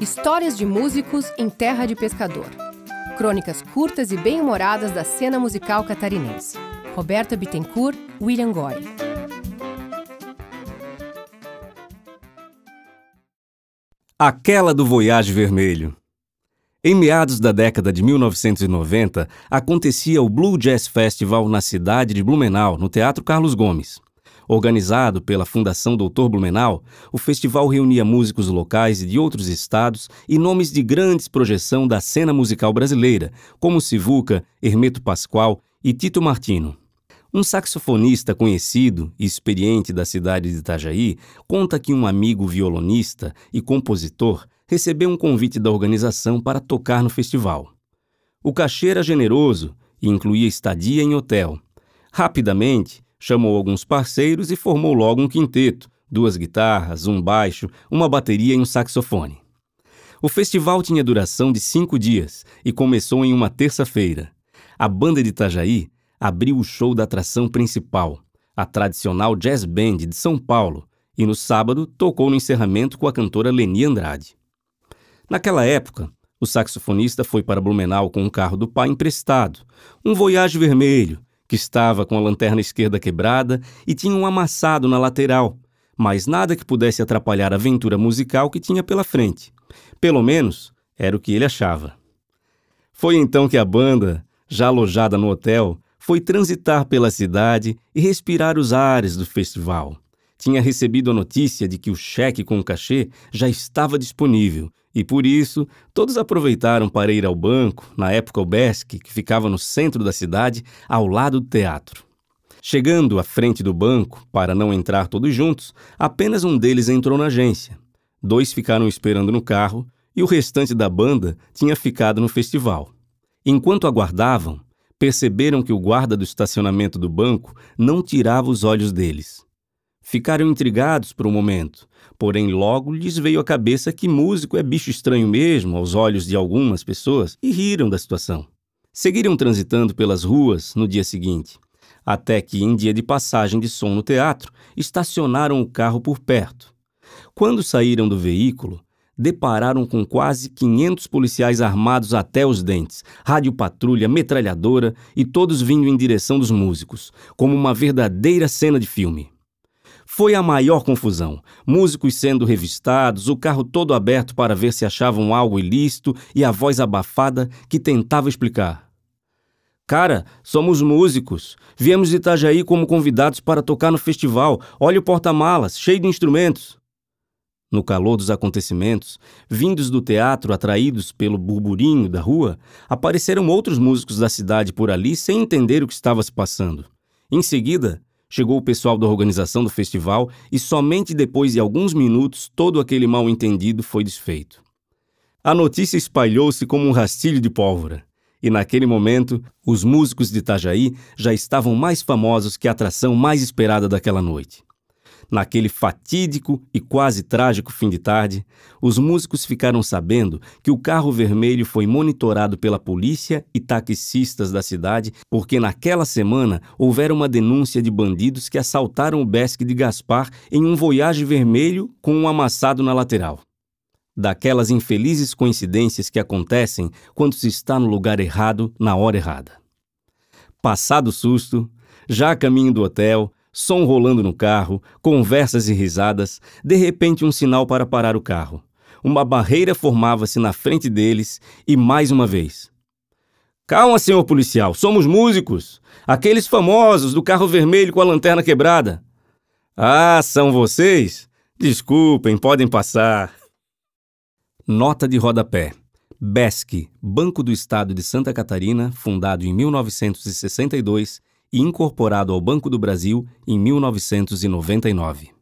Histórias de músicos em terra de pescador. Crônicas curtas e bem-humoradas da cena musical catarinense. Roberta Bittencourt, William Goy. Aquela do Voyage Vermelho. Em meados da década de 1990, acontecia o Blue Jazz Festival na cidade de Blumenau, no Teatro Carlos Gomes. Organizado pela Fundação Doutor Blumenau, o festival reunia músicos locais e de outros estados e nomes de grandes projeção da cena musical brasileira, como Sivuca, Hermeto Pascoal e Tito Martino. Um saxofonista conhecido e experiente da cidade de Itajaí conta que um amigo violonista e compositor recebeu um convite da organização para tocar no festival. O cachê era generoso e incluía estadia em hotel. Rapidamente, chamou alguns parceiros e formou logo um quinteto, duas guitarras, um baixo, uma bateria e um saxofone. O festival tinha duração de cinco dias e começou em uma terça-feira. A banda de Itajaí abriu o show da atração principal, a tradicional Jazz Band de São Paulo, e no sábado tocou no encerramento com a cantora Leni Andrade. Naquela época, o saxofonista foi para Blumenau com um carro do pai emprestado, um Voyage vermelho, estava com a lanterna esquerda quebrada e tinha um amassado na lateral, mas nada que pudesse atrapalhar a aventura musical que tinha pela frente. Pelo menos, era o que ele achava. Foi então que a banda, já alojada no hotel, foi transitar pela cidade e respirar os ares do festival. Tinha recebido a notícia de que o cheque com o cachê já estava disponível e, por isso, todos aproveitaram para ir ao banco, na época o BESC, que ficava no centro da cidade, ao lado do teatro. Chegando à frente do banco, para não entrar todos juntos, apenas um deles entrou na agência. Dois ficaram esperando no carro e o restante da banda tinha ficado no festival. Enquanto aguardavam, perceberam que o guarda do estacionamento do banco não tirava os olhos deles. Ficaram intrigados por um momento, porém logo lhes veio à cabeça que músico é bicho estranho mesmo aos olhos de algumas pessoas e riram da situação. Seguiram transitando pelas ruas no dia seguinte, até que, em dia de passagem de som no teatro, estacionaram o carro por perto. Quando saíram do veículo, depararam com quase 500 policiais armados até os dentes, rádio-patrulha, metralhadora e todos vindo em direção dos músicos, como uma verdadeira cena de filme. Foi a maior confusão. Músicos sendo revistados, o carro todo aberto para ver se achavam algo ilícito e a voz abafada que tentava explicar. Cara, somos músicos. Viemos de Itajaí como convidados para tocar no festival. Olha o porta-malas, cheio de instrumentos. No calor dos acontecimentos, vindos do teatro atraídos pelo burburinho da rua, apareceram outros músicos da cidade por ali sem entender o que estava se passando. Em seguida, chegou o pessoal da organização do festival e somente depois de alguns minutos todo aquele mal-entendido foi desfeito. A notícia espalhou-se como um rastilho de pólvora. E naquele momento, os músicos de Itajaí já estavam mais famosos que a atração mais esperada daquela noite. Naquele fatídico e quase trágico fim de tarde, os músicos ficaram sabendo que o carro vermelho foi monitorado pela polícia e taxistas da cidade porque naquela semana houvera uma denúncia de bandidos que assaltaram o Besque de Gaspar em um Voyage vermelho com um amassado na lateral. Daquelas infelizes coincidências que acontecem quando se está no lugar errado na hora errada. Passado o susto, já a caminho do hotel, som rolando no carro, conversas e risadas, de repente um sinal para parar o carro. Uma barreira formava-se na frente deles e mais uma vez. Calma, senhor policial, somos músicos. Aqueles famosos do carro vermelho com a lanterna quebrada. Ah, são vocês? Desculpem, podem passar. Nota de rodapé. BESC, Banco do Estado de Santa Catarina, fundado em 1962 e incorporado ao Banco do Brasil em 1999.